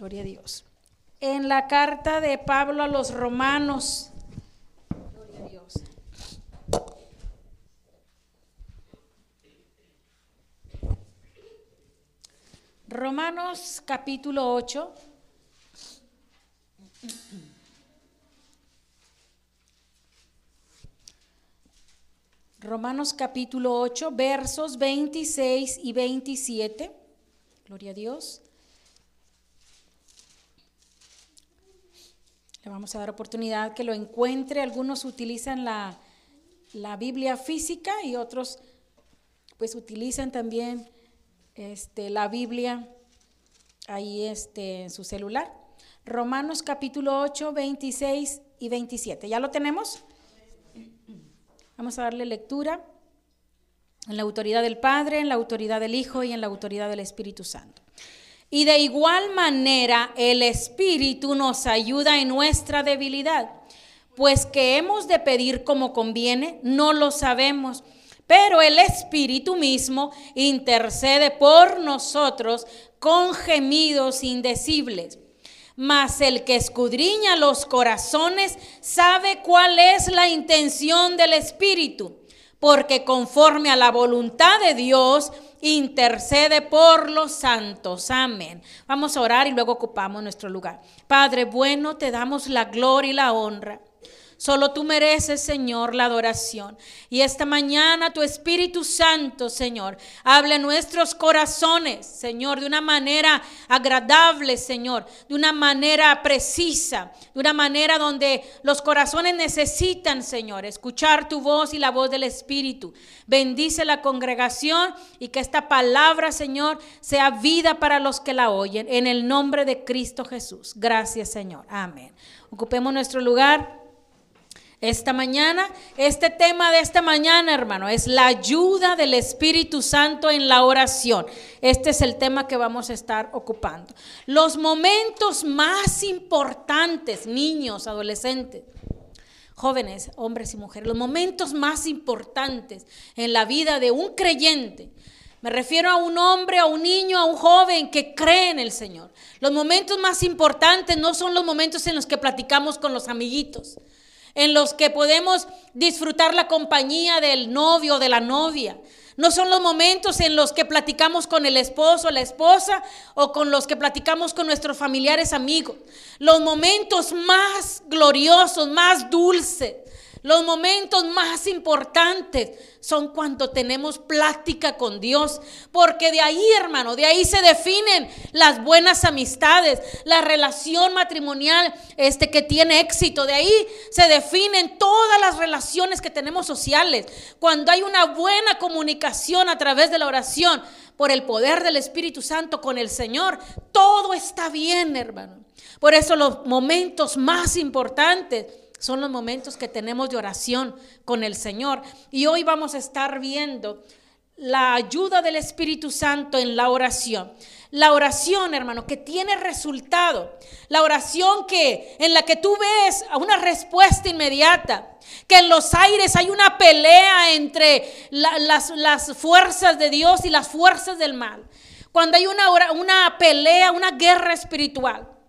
Gloria a Dios. En la carta de Pablo a los romanos. Gloria Dios. Romanos capítulo 8. Romanos capítulo 8, versos 26 y 27. Gloria a Dios. Le vamos a dar oportunidad que lo encuentre. Algunos utilizan la, la Biblia física y otros pues utilizan también este, la Biblia ahí este, en su celular. Romanos capítulo 8, 26 y 27. ¿Ya lo tenemos? Vamos a darle lectura en la autoridad del Padre, en la autoridad del Hijo y en la autoridad del Espíritu Santo. Y de igual manera el Espíritu nos ayuda en nuestra debilidad, pues que hemos de pedir como conviene, no lo sabemos, pero el Espíritu mismo intercede por nosotros con gemidos indecibles. Mas el que escudriña los corazones sabe cuál es la intención del Espíritu, porque conforme a la voluntad de Dios, intercede por los santos. Amén. Vamos a orar y luego ocupamos nuestro lugar. Padre bueno, te damos la gloria y la honra. Solo tú mereces, Señor, la adoración. Y esta mañana tu Espíritu Santo, Señor, hable nuestros corazones, Señor, de una manera agradable, Señor, de una manera precisa, de una manera donde los corazones necesitan, Señor, escuchar tu voz y la voz del Espíritu. Bendice la congregación y que esta palabra, Señor, sea vida para los que la oyen. En el nombre de Cristo Jesús. Gracias, Señor. Amén. Ocupemos nuestro lugar. Esta mañana, este tema de esta mañana, hermano, es la ayuda del Espíritu Santo en la oración. Este es el tema que vamos a estar ocupando. Los momentos más importantes, niños, adolescentes, jóvenes, hombres y mujeres, los momentos más importantes en la vida de un creyente. Me refiero a un hombre, a un niño, a un joven que cree en el Señor. Los momentos más importantes no son los momentos en los que platicamos con los amiguitos en los que podemos disfrutar la compañía del novio o de la novia. No son los momentos en los que platicamos con el esposo o la esposa o con los que platicamos con nuestros familiares amigos. Los momentos más gloriosos, más dulces, los momentos más importantes son cuando tenemos plática con Dios, porque de ahí, hermano, de ahí se definen las buenas amistades, la relación matrimonial este que tiene éxito, de ahí se definen todas las relaciones que tenemos sociales. Cuando hay una buena comunicación a través de la oración por el poder del Espíritu Santo con el Señor, todo está bien, hermano. Por eso los momentos más importantes son los momentos que tenemos de oración con el Señor. Y hoy vamos a estar viendo la ayuda del Espíritu Santo en la oración. La oración, hermano, que tiene resultado. La oración que en la que tú ves una respuesta inmediata. Que en los aires hay una pelea entre las, las, fuerzas de Dios y las fuerzas del mal. Cuando hay una, una pelea, una guerra espiritual.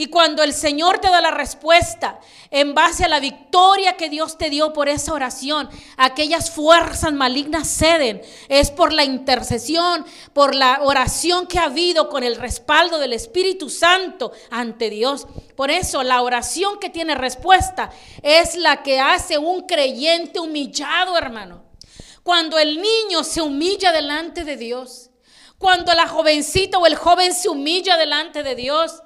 Y cuando el Señor te da la respuesta en base a la victoria que Dios te dio por esa oración, aquellas fuerzas malignas ceden. Es por la intercesión, por la oración que ha habido con el respaldo del Espíritu Santo ante Dios. Por eso la oración que tiene respuesta es la que hace un creyente humillado, hermano. Cuando el niño se humilla delante de Dios, cuando la jovencita o el joven se humilla delante de Dios,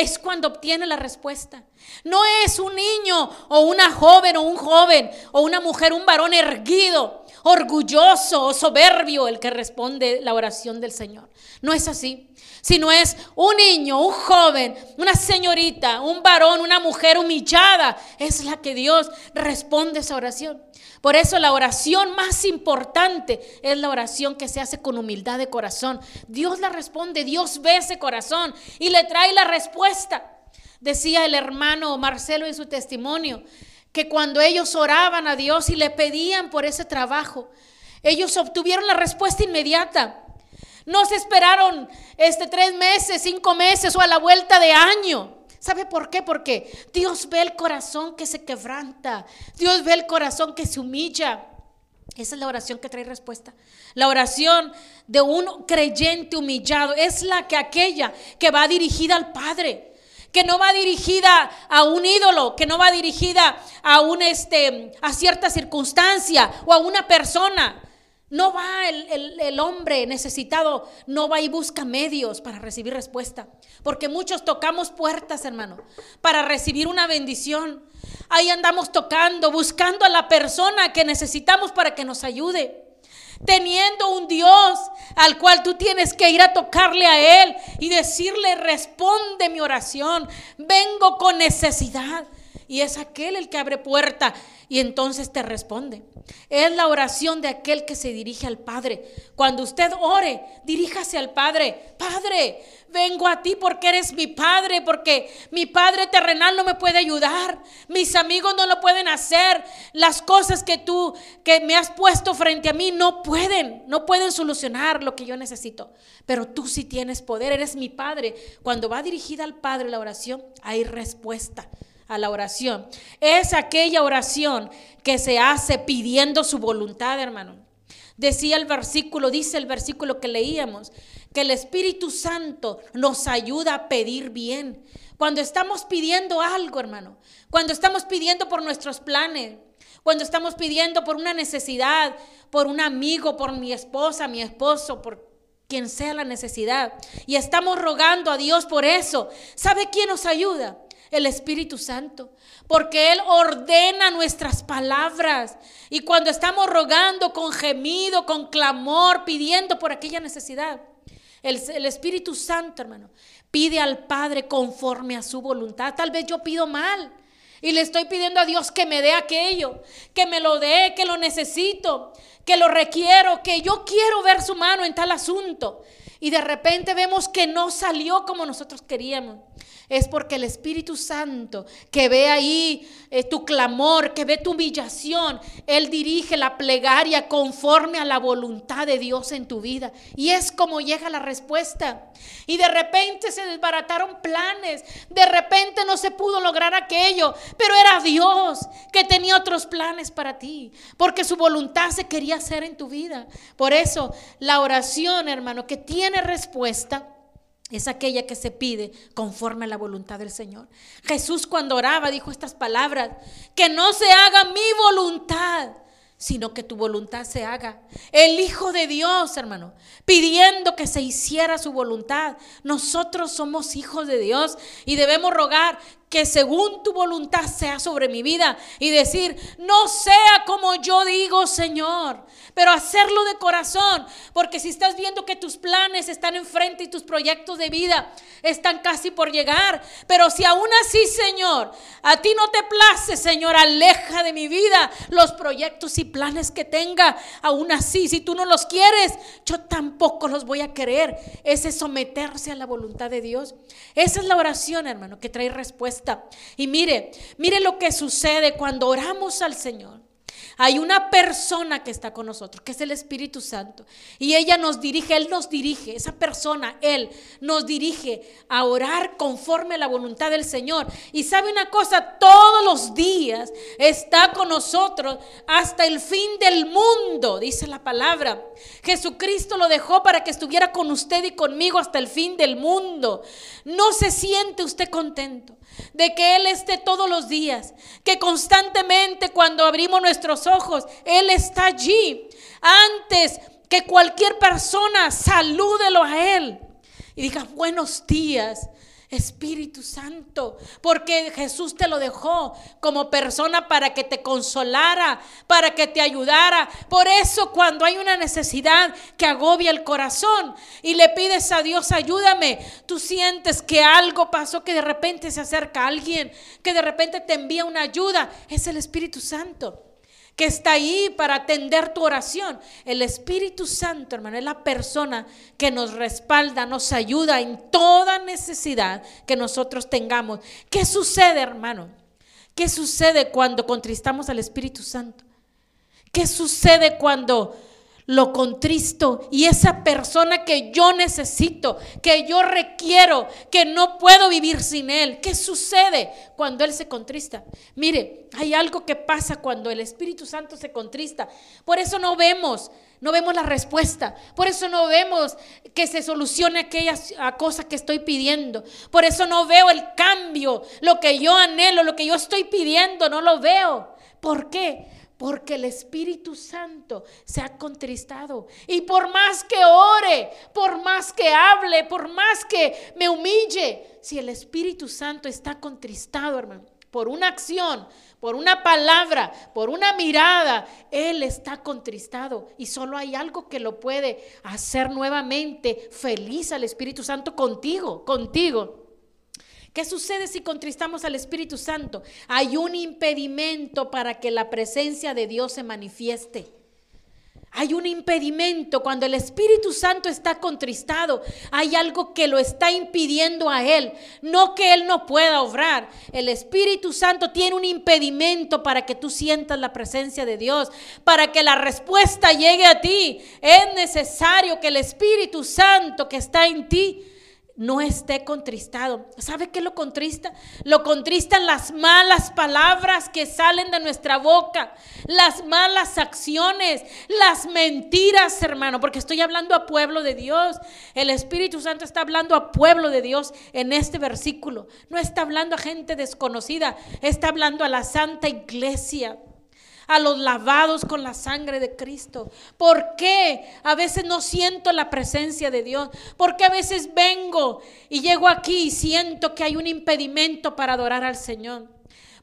es cuando obtiene la respuesta. No es un niño o una joven o un joven o una mujer, un varón erguido, orgulloso o soberbio el que responde la oración del Señor. No es así. Sino es un niño, un joven, una señorita, un varón, una mujer humillada. Es la que Dios responde esa oración. Por eso la oración más importante es la oración que se hace con humildad de corazón. Dios la responde, Dios ve ese corazón y le trae la respuesta. Decía el hermano Marcelo en su testimonio que cuando ellos oraban a Dios y le pedían por ese trabajo, ellos obtuvieron la respuesta inmediata. No se esperaron este tres meses, cinco meses o a la vuelta de año. ¿Sabe por qué? Porque Dios ve el corazón que se quebranta. Dios ve el corazón que se humilla. Esa es la oración que trae respuesta. La oración de un creyente humillado es la que aquella que va dirigida al Padre que no va dirigida a un ídolo, que no va dirigida a un este a cierta circunstancia o a una persona. No va el, el, hombre necesitado, no va y busca medios para recibir respuesta. Porque muchos tocamos puertas, hermano, para recibir una bendición. Ahí andamos tocando, buscando a la persona que necesitamos para que nos ayude teniendo un Dios al cual tú tienes que ir a tocarle a Él y decirle, responde mi oración, vengo con necesidad. Y es aquel el que abre puerta y entonces te responde. Es la oración de aquel que se dirige al Padre. Cuando usted ore, diríjase al Padre. Padre, vengo a ti porque eres mi Padre, porque mi Padre terrenal no me puede ayudar. Mis amigos no lo pueden hacer. Las cosas que tú, que me has puesto frente a mí, no pueden, no pueden solucionar lo que yo necesito. Pero tú sí tienes poder, eres mi Padre. Cuando va dirigida al Padre la oración, hay respuesta a la oración. Es aquella oración que se hace pidiendo su voluntad, hermano. Decía el versículo, dice el versículo que leíamos, que el Espíritu Santo nos ayuda a pedir bien. Cuando estamos pidiendo algo, hermano, cuando estamos pidiendo por nuestros planes, cuando estamos pidiendo por una necesidad, por un amigo, por mi esposa, mi esposo, por quien sea la necesidad, y estamos rogando a Dios por eso, ¿sabe quién nos ayuda? El Espíritu Santo, porque Él ordena nuestras palabras. Y cuando estamos rogando con gemido, con clamor, pidiendo por aquella necesidad, el, el, Espíritu Santo, hermano, pide al Padre conforme a su voluntad. Tal vez yo pido mal. Y le estoy pidiendo a Dios que me dé aquello, que me lo dé, que lo necesito, que lo requiero, que yo quiero ver su mano en tal asunto. Y de repente vemos que no salió como nosotros queríamos es porque el Espíritu Santo que ve ahí eh, tu clamor, que ve tu humillación, Él dirige la plegaria conforme a la voluntad de Dios en tu vida. Y es como llega la respuesta. Y de repente se desbarataron planes, de repente no se pudo lograr aquello, pero era Dios que tenía otros planes para ti, porque su voluntad se quería hacer en tu vida. Por eso la oración, hermano, que tiene respuesta es aquella que se pide conforme a la voluntad del Señor. Jesús cuando oraba dijo estas palabras, que no se haga mi voluntad, sino que tu voluntad se haga. El Hijo de Dios, hermano, pidiendo que se hiciera su voluntad. Nosotros somos hijos de Dios y debemos rogar que según tu voluntad sea sobre mi vida y decir, no sea como yo digo, Señor, pero hacerlo de corazón, porque si estás viendo que tus planes están enfrente y tus proyectos de vida están casi por llegar, pero si aún así, Señor, a ti no te place, Señor, aleja de mi vida los proyectos y planes que tenga, aún así, si tú no los quieres, yo tampoco los voy a querer. Ese es someterse a la voluntad de Dios. Esa es la oración, hermano, que trae respuesta. Y mire, mire lo que sucede cuando oramos al Señor. Hay una persona que está con nosotros, que es el Espíritu Santo. Y ella nos dirige, Él nos dirige, esa persona, Él nos dirige a orar conforme a la voluntad del Señor. Y sabe una cosa, todos los días está con nosotros hasta el fin del mundo, dice la palabra. Jesucristo lo dejó para que estuviera con usted y conmigo hasta el fin del mundo. No se siente usted contento de que Él esté todos los días, que constantemente cuando abrimos nuestros ojos, Él está allí. Antes que cualquier persona, salúdelo a Él y diga buenos días. Espíritu Santo, porque Jesús te lo dejó como persona para que te consolara, para que te ayudara. Por eso cuando hay una necesidad que agobia el corazón y le pides a Dios, ayúdame, tú sientes que algo pasó, que de repente se acerca alguien, que de repente te envía una ayuda, es el Espíritu Santo que está ahí para atender tu oración. El Espíritu Santo, hermano, es la persona que nos respalda, nos ayuda en toda necesidad que nosotros tengamos. ¿Qué sucede, hermano? ¿Qué sucede cuando contristamos al Espíritu Santo? ¿Qué sucede cuando lo contristo y esa persona que yo necesito, que yo requiero, que no puedo vivir sin él. ¿Qué sucede cuando él se contrista? Mire, hay algo que pasa cuando el Espíritu Santo se contrista. Por eso no vemos, no vemos la respuesta. Por eso no vemos que se solucione aquella cosa que estoy pidiendo. Por eso no veo el cambio, lo que yo anhelo, lo que yo estoy pidiendo, no lo veo. ¿Por qué? Porque el Espíritu Santo se ha contristado. Y por más que ore, por más que hable, por más que me humille, si el Espíritu Santo está contristado, hermano, por una acción, por una palabra, por una mirada, Él está contristado. Y solo hay algo que lo puede hacer nuevamente feliz al Espíritu Santo contigo, contigo. ¿Qué sucede si contristamos al Espíritu Santo? Hay un impedimento para que la presencia de Dios se manifieste. Hay un impedimento cuando el Espíritu Santo está contristado. Hay algo que lo está impidiendo a Él. No que Él no pueda obrar. El Espíritu Santo tiene un impedimento para que tú sientas la presencia de Dios. Para que la respuesta llegue a ti. Es necesario que el Espíritu Santo que está en ti no esté contristado. ¿Sabe qué lo contrista? Lo contristan las malas palabras que salen de nuestra boca, las malas acciones, las mentiras, hermano, porque estoy hablando a pueblo de Dios. El Espíritu Santo está hablando a pueblo de Dios en este versículo. No está hablando a gente desconocida, está hablando a la santa iglesia a los lavados con la sangre de Cristo? ¿Por qué a veces no siento la presencia de Dios? ¿Por qué a veces vengo y llego aquí y siento que hay un impedimento para adorar al Señor?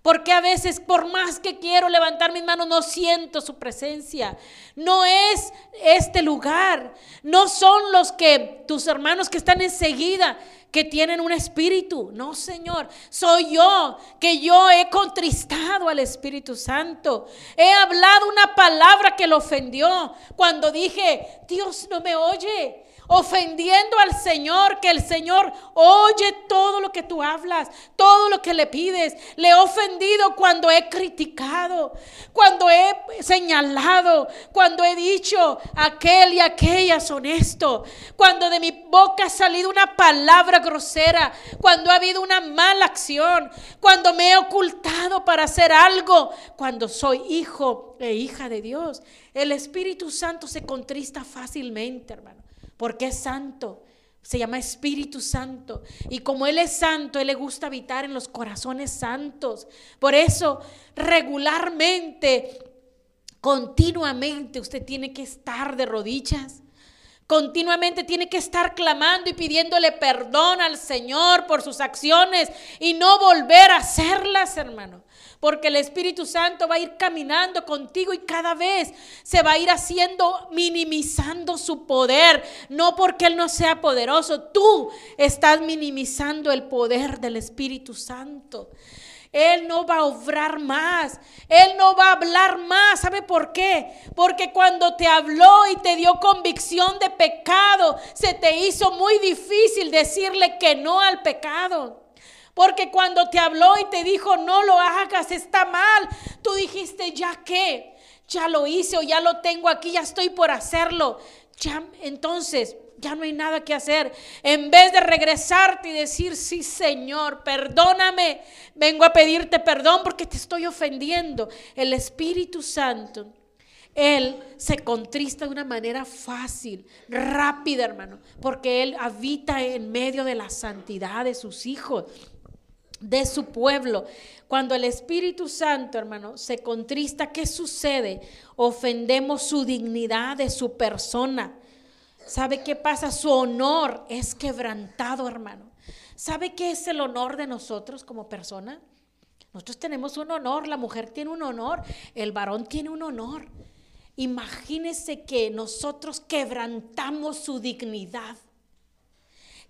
Porque a veces, por más que quiero levantar mis manos, no siento su presencia. No es este lugar. No son los que tus hermanos que están enseguida que tienen un espíritu. No, Señor, soy yo que yo he contristado al Espíritu Santo. He hablado una palabra que lo ofendió cuando dije, Dios no me oye ofendiendo al Señor, que el Señor oye todo lo que tú hablas, todo lo que le pides. Le he ofendido cuando he criticado, cuando he señalado, cuando he dicho aquel y aquella es honesto, cuando de mi boca ha salido una palabra grosera, cuando ha habido una mala acción, cuando me he ocultado para hacer algo, cuando soy hijo e hija de Dios. El Espíritu Santo se contrista fácilmente, hermano porque es santo. Se llama Espíritu Santo. Y como Él es santo, Él le gusta habitar en los corazones santos. Por eso, regularmente, continuamente, usted tiene que estar de rodillas. Continuamente tiene que estar clamando y pidiéndole perdón al Señor por sus acciones y no volver a hacerlas, hermano porque el Espíritu Santo va a ir caminando contigo y cada vez se va a ir haciendo, minimizando su poder, no porque Él no sea poderoso, tú estás minimizando el poder del Espíritu Santo. Él no va a obrar más. Él no va a hablar más. ¿Sabe por qué? Porque cuando te habló y te dio convicción de pecado, se te hizo muy difícil decirle que no al pecado. Porque cuando te habló y te dijo, no lo hagas, está mal, tú dijiste, ya qué, ya lo hice o ya lo tengo aquí, ya estoy por hacerlo. Entonces, ya no hay nada que hacer. En vez de regresarte y decir, sí, Señor, perdóname, vengo a pedirte perdón porque te estoy ofendiendo. El Espíritu Santo él se contrista de una manera fácil, rápida, hermano, porque Él habita en medio de la santidad de sus hijos de su pueblo. Cuando el Espíritu Santo, hermano, se contrista, ¿qué sucede? Ofendemos su dignidad de su persona. ¿Sabe qué pasa? Su honor es quebrantado, hermano. ¿Sabe qué es el honor de nosotros como persona? Nosotros tenemos un honor, la mujer tiene un honor, el varón tiene un honor. Imagínese que nosotros quebrantamos su dignidad.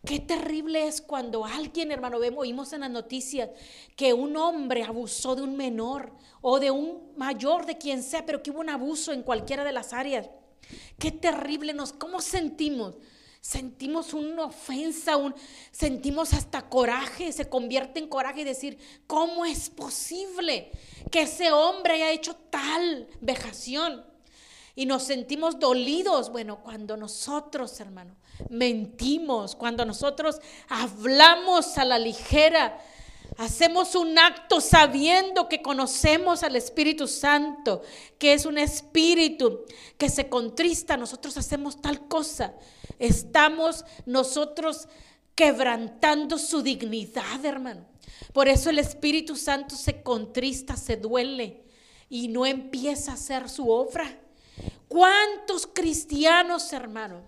Qué terrible es cuando alguien, hermano, vemos, oímos en las noticias que un hombre abusó de un menor o de un mayor, de quien sea, pero que hubo un abuso en cualquiera de las áreas. Qué terrible nos, ¿cómo sentimos? Sentimos una ofensa, un, sentimos hasta coraje, se convierte en coraje y decir, ¿cómo es posible que ese hombre haya hecho tal vejación? Y nos sentimos dolidos. Bueno, cuando nosotros, hermano, mentimos, cuando nosotros hablamos a la ligera, hacemos un acto sabiendo que conocemos al Espíritu Santo, que es un espíritu que se contrista, nosotros hacemos tal cosa. Estamos nosotros quebrantando su dignidad, hermano. Por eso el Espíritu Santo se contrista, se duele y no empieza a hacer su obra. ¿Cuántos cristianos, hermano?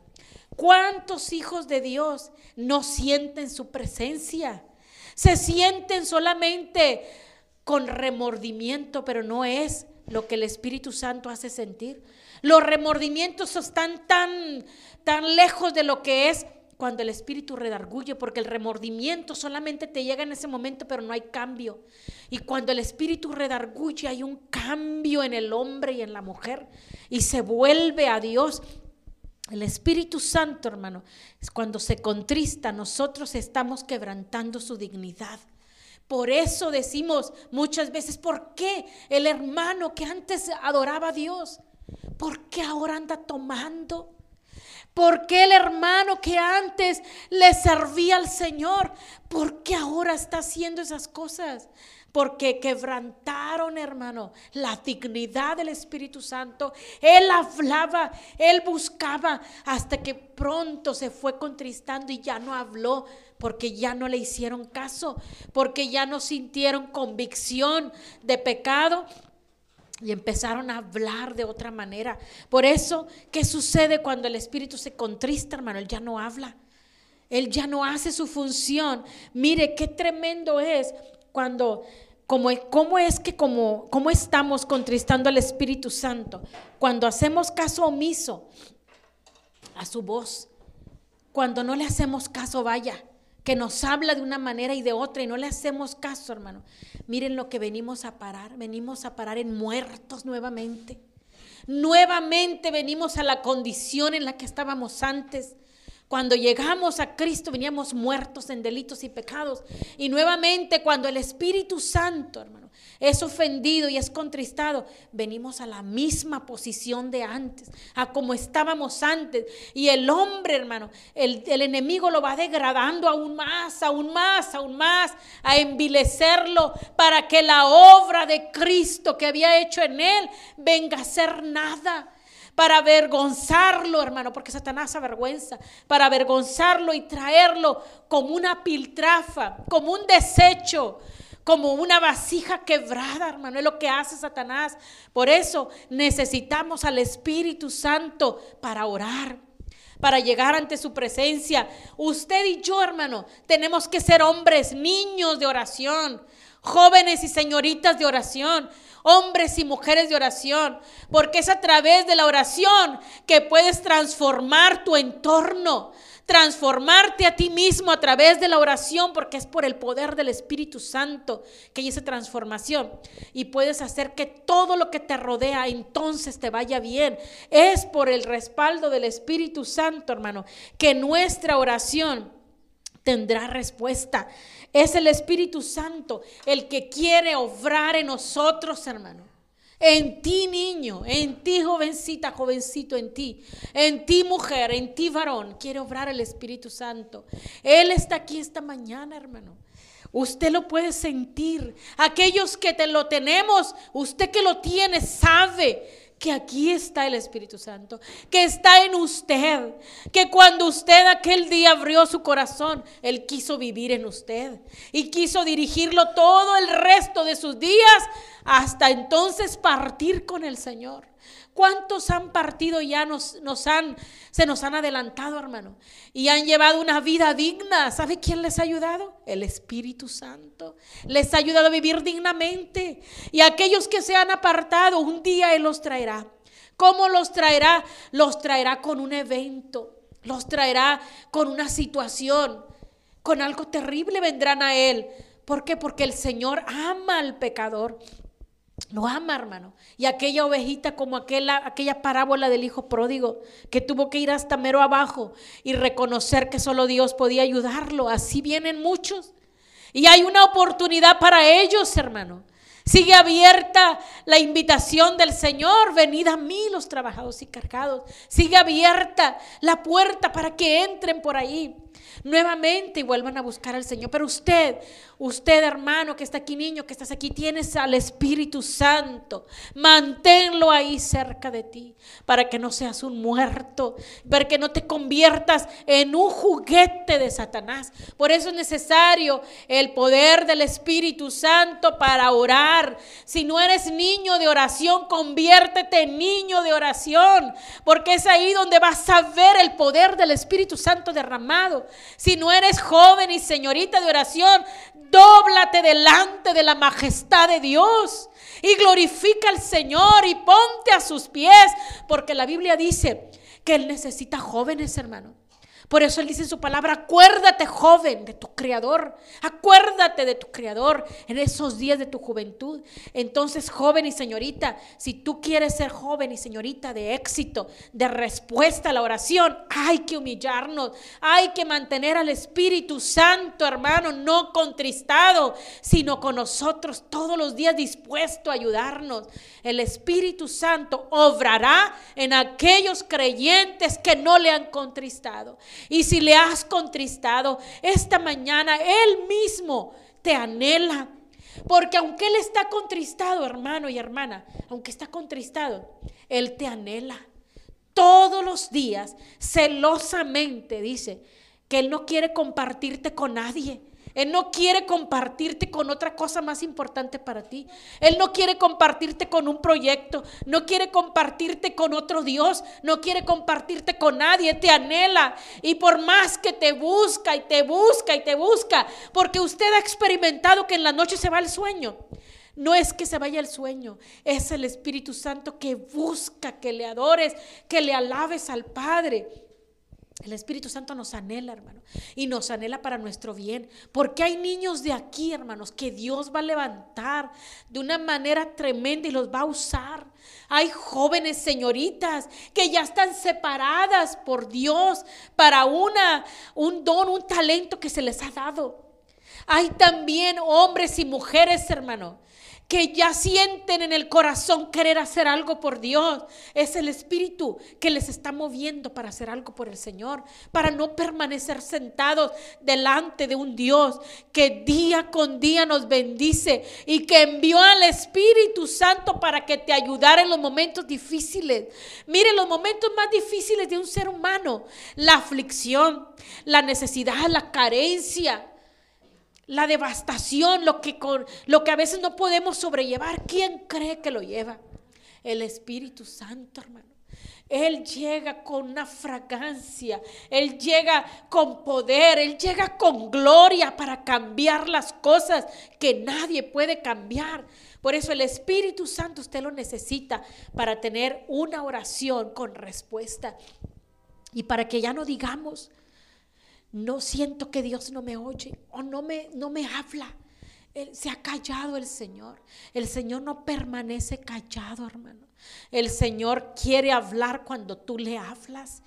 ¿Cuántos hijos de Dios no sienten su presencia? Se sienten solamente con remordimiento, pero no es lo que el Espíritu Santo hace sentir. Los remordimientos están tan, tan lejos de lo que es cuando el espíritu redarguye, porque el remordimiento solamente te llega en ese momento, pero no hay cambio. Y cuando el espíritu redarguye, hay un cambio en el hombre y en la mujer, y se vuelve a Dios. El Espíritu Santo, hermano, es cuando se contrista, nosotros estamos quebrantando su dignidad. Por eso decimos muchas veces, ¿por qué el hermano que antes adoraba a Dios, por qué ahora anda tomando? ¿Por qué el hermano que antes le servía al Señor, por qué ahora está haciendo esas cosas? Porque quebrantaron, hermano, la dignidad del Espíritu Santo. Él hablaba, él buscaba, hasta que pronto se fue contristando y ya no habló, porque ya no le hicieron caso, porque ya no sintieron convicción de pecado y empezaron a hablar de otra manera. Por eso, ¿qué sucede cuando el espíritu se contrista, hermano? Él ya no habla. Él ya no hace su función. Mire, qué tremendo es cuando, como, cómo es que como, cómo estamos contristando al Espíritu Santo. Cuando hacemos caso omiso a su voz. Cuando no le hacemos caso, vaya que nos habla de una manera y de otra y no le hacemos caso, hermano. Miren lo que venimos a parar, venimos a parar en muertos nuevamente. Nuevamente venimos a la condición en la que estábamos antes. Cuando llegamos a Cristo veníamos muertos en delitos y pecados. Y nuevamente cuando el Espíritu Santo, hermano, es ofendido y es contristado, venimos a la misma posición de antes, a como estábamos antes. Y el hombre, hermano, el, enemigo lo va degradando aún más, aún más, aún más, a envilecerlo para que la obra de Cristo que había hecho en él venga a ser nada para avergonzarlo, hermano, porque Satanás avergüenza, para avergonzarlo y traerlo como una piltrafa, como un desecho, como una vasija quebrada, hermano. Es lo que hace Satanás. Por eso necesitamos al Espíritu Santo para orar, para llegar ante su presencia. Usted y yo, hermano, tenemos que ser hombres, niños de oración, jóvenes y señoritas de oración hombres y mujeres de oración, porque es a través de la oración que puedes transformar tu entorno, transformarte a ti mismo a través de la oración, porque es por el poder del Espíritu Santo que hay esa transformación. Y puedes hacer que todo lo que te rodea entonces te vaya bien. Es por el respaldo del Espíritu Santo, hermano, que nuestra oración tendrá respuesta. Es el Espíritu Santo el que quiere obrar en nosotros, hermano. En ti, niño, en ti, jovencita, jovencito, en ti, en ti, mujer, en ti, varón, quiere obrar el Espíritu Santo. Él está aquí esta mañana, hermano. Usted lo puede sentir. Aquellos que te lo tenemos, usted que lo tiene, sabe que aquí está el Espíritu Santo, que está en usted, que cuando usted aquel día abrió su corazón, Él quiso vivir en usted y quiso dirigirlo todo el resto de sus días hasta entonces partir con el Señor. ¿Cuántos han partido ya nos, nos han, se nos han adelantado, hermano? Y han llevado una vida digna. ¿Sabe quién les ha ayudado? El Espíritu Santo. Les ha ayudado a vivir dignamente. Y aquellos que se han apartado, un día Él los traerá. ¿Cómo los traerá? Los traerá con un evento. Los traerá con una situación. Con algo terrible vendrán a Él. ¿Por qué? Porque el Señor ama al pecador. Lo ama, hermano. Y aquella ovejita como aquella, aquella parábola del hijo pródigo, que tuvo que ir hasta mero abajo y reconocer que solo Dios podía ayudarlo. Así vienen muchos. Y hay una oportunidad para ellos, hermano. Sigue abierta la invitación del Señor, venid a mí los trabajados y cargados. Sigue abierta la puerta para que entren por ahí nuevamente y vuelvan a buscar al Señor. Pero usted, usted hermano que está aquí, niño que estás aquí, tienes al Espíritu Santo. Manténlo ahí cerca de ti para que no seas un muerto, para que no te conviertas en un juguete de Satanás. Por eso es necesario el poder del Espíritu Santo para orar. Si no eres niño de oración, conviértete en niño de oración, porque es ahí donde vas a ver el poder del Espíritu Santo derramado. Si no eres joven y señorita de oración, dóblate delante de la majestad de Dios y glorifica al Señor y ponte a sus pies, porque la Biblia dice que Él necesita jóvenes, hermano. Por eso Él dice en su palabra, acuérdate joven de tu Creador, acuérdate de tu Creador en esos días de tu juventud. Entonces, joven y señorita, si tú quieres ser joven y señorita de éxito, de respuesta a la oración, hay que humillarnos, hay que mantener al Espíritu Santo, hermano, no contristado, sino con nosotros todos los días dispuesto a ayudarnos. El Espíritu Santo obrará en aquellos creyentes que no le han contristado. Y si le has contristado, esta mañana Él mismo te anhela. Porque aunque Él está contristado, hermano y hermana, aunque está contristado, Él te anhela. Todos los días, celosamente, dice, que Él no quiere compartirte con nadie. Él no quiere compartirte con otra cosa más importante para ti. Él no quiere compartirte con un proyecto, no quiere compartirte con otro Dios, no quiere compartirte con nadie, te anhela. Y por más que te busca y te busca y te busca, porque usted ha experimentado que en la noche se va el sueño. No es que se vaya el sueño, es el Espíritu Santo que busca que le adores, que le alabes al Padre. El Espíritu Santo nos anhela, hermano, y nos anhela para nuestro bien, porque hay niños de aquí, hermanos, que Dios va a levantar de una manera tremenda y los va a usar. Hay jóvenes señoritas que ya están separadas por Dios para una un don, un talento que se les ha dado. Hay también hombres y mujeres, hermano, que ya sienten en el corazón querer hacer algo por Dios. Es el Espíritu que les está moviendo para hacer algo por el Señor, para no permanecer sentados delante de un Dios que día con día nos bendice y que envió al Espíritu Santo para que te ayudara en los momentos difíciles. Mire, los momentos más difíciles de un ser humano, la aflicción, la necesidad, la carencia la devastación, lo que, con, lo que a veces no podemos sobrellevar. ¿Quién cree que lo lleva? El Espíritu Santo, hermano. Él llega con una fragancia, Él llega con poder, Él llega con gloria para cambiar las cosas que nadie puede cambiar. Por eso el Espíritu Santo usted lo necesita para tener una oración con respuesta y para que ya no digamos, no siento que Dios no me oye o no me, no me habla. se ha callado el Señor. El Señor no permanece callado, hermano. El Señor quiere hablar cuando tú le hablas.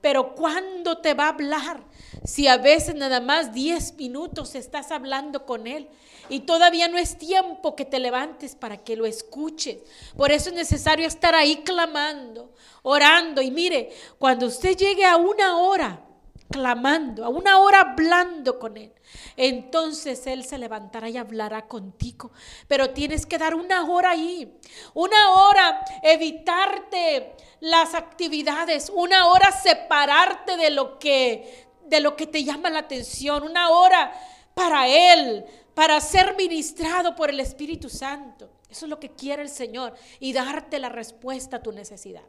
Pero ¿cuándo te va a hablar? Si a veces nada más 10 minutos estás hablando con Él y todavía no es tiempo que te levantes para que lo escuches. Por eso es necesario estar ahí clamando, orando. Y mire, cuando usted llegue a una hora, clamando, a una hora hablando con Él. Entonces Él se levantará y hablará contigo. Pero tienes que dar una hora ahí, una hora evitarte las actividades, una hora separarte de lo que, de lo que te llama la atención, una hora para Él, para ser ministrado por el Espíritu Santo. Eso es lo que quiere el Señor y darte la respuesta a tu necesidad.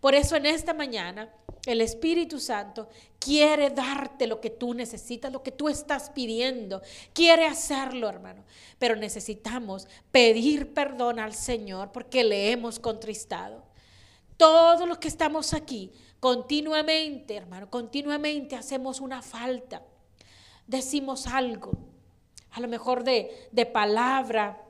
Por eso en esta mañana el Espíritu Santo quiere darte lo que tú necesitas, lo que tú estás pidiendo. Quiere hacerlo, hermano. Pero necesitamos pedir perdón al Señor porque le hemos contristado. Todos los que estamos aquí, continuamente, hermano, continuamente hacemos una falta. Decimos algo, a lo mejor de, de palabra,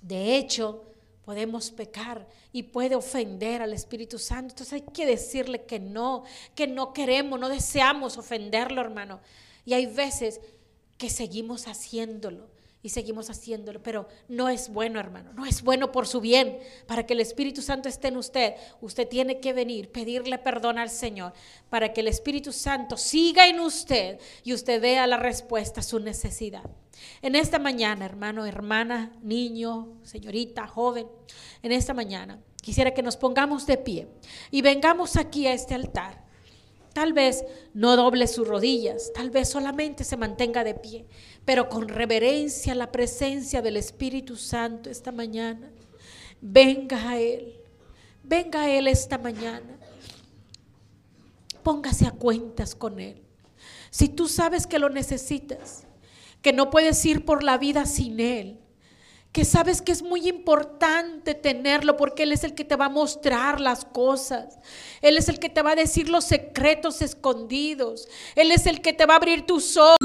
de hecho, podemos pecar y puede ofender al Espíritu Santo. Entonces hay que decirle que no, que no queremos, no deseamos ofenderlo, hermano. Y hay veces que seguimos haciéndolo y seguimos haciéndolo, pero no es bueno, hermano, no es bueno por su bien. Para que el Espíritu Santo esté en usted, usted tiene que venir, pedirle perdón al Señor, para que el Espíritu Santo siga en usted y usted vea la respuesta a su necesidad. En esta mañana, hermano, hermana, niño, señorita, joven, en esta mañana quisiera que nos pongamos de pie y vengamos aquí a este altar. Tal vez no doble sus rodillas, tal vez solamente se mantenga de pie, pero con reverencia la presencia del Espíritu Santo esta mañana. Venga a Él, venga a Él esta mañana. Póngase a cuentas con Él. Si tú sabes que lo necesitas, que no puedes ir por la vida sin Él, que sabes que es muy importante tenerlo porque Él es el que te va a mostrar las cosas. Él es el que te va a decir los secretos escondidos. Él es el que te va a abrir tus ojos.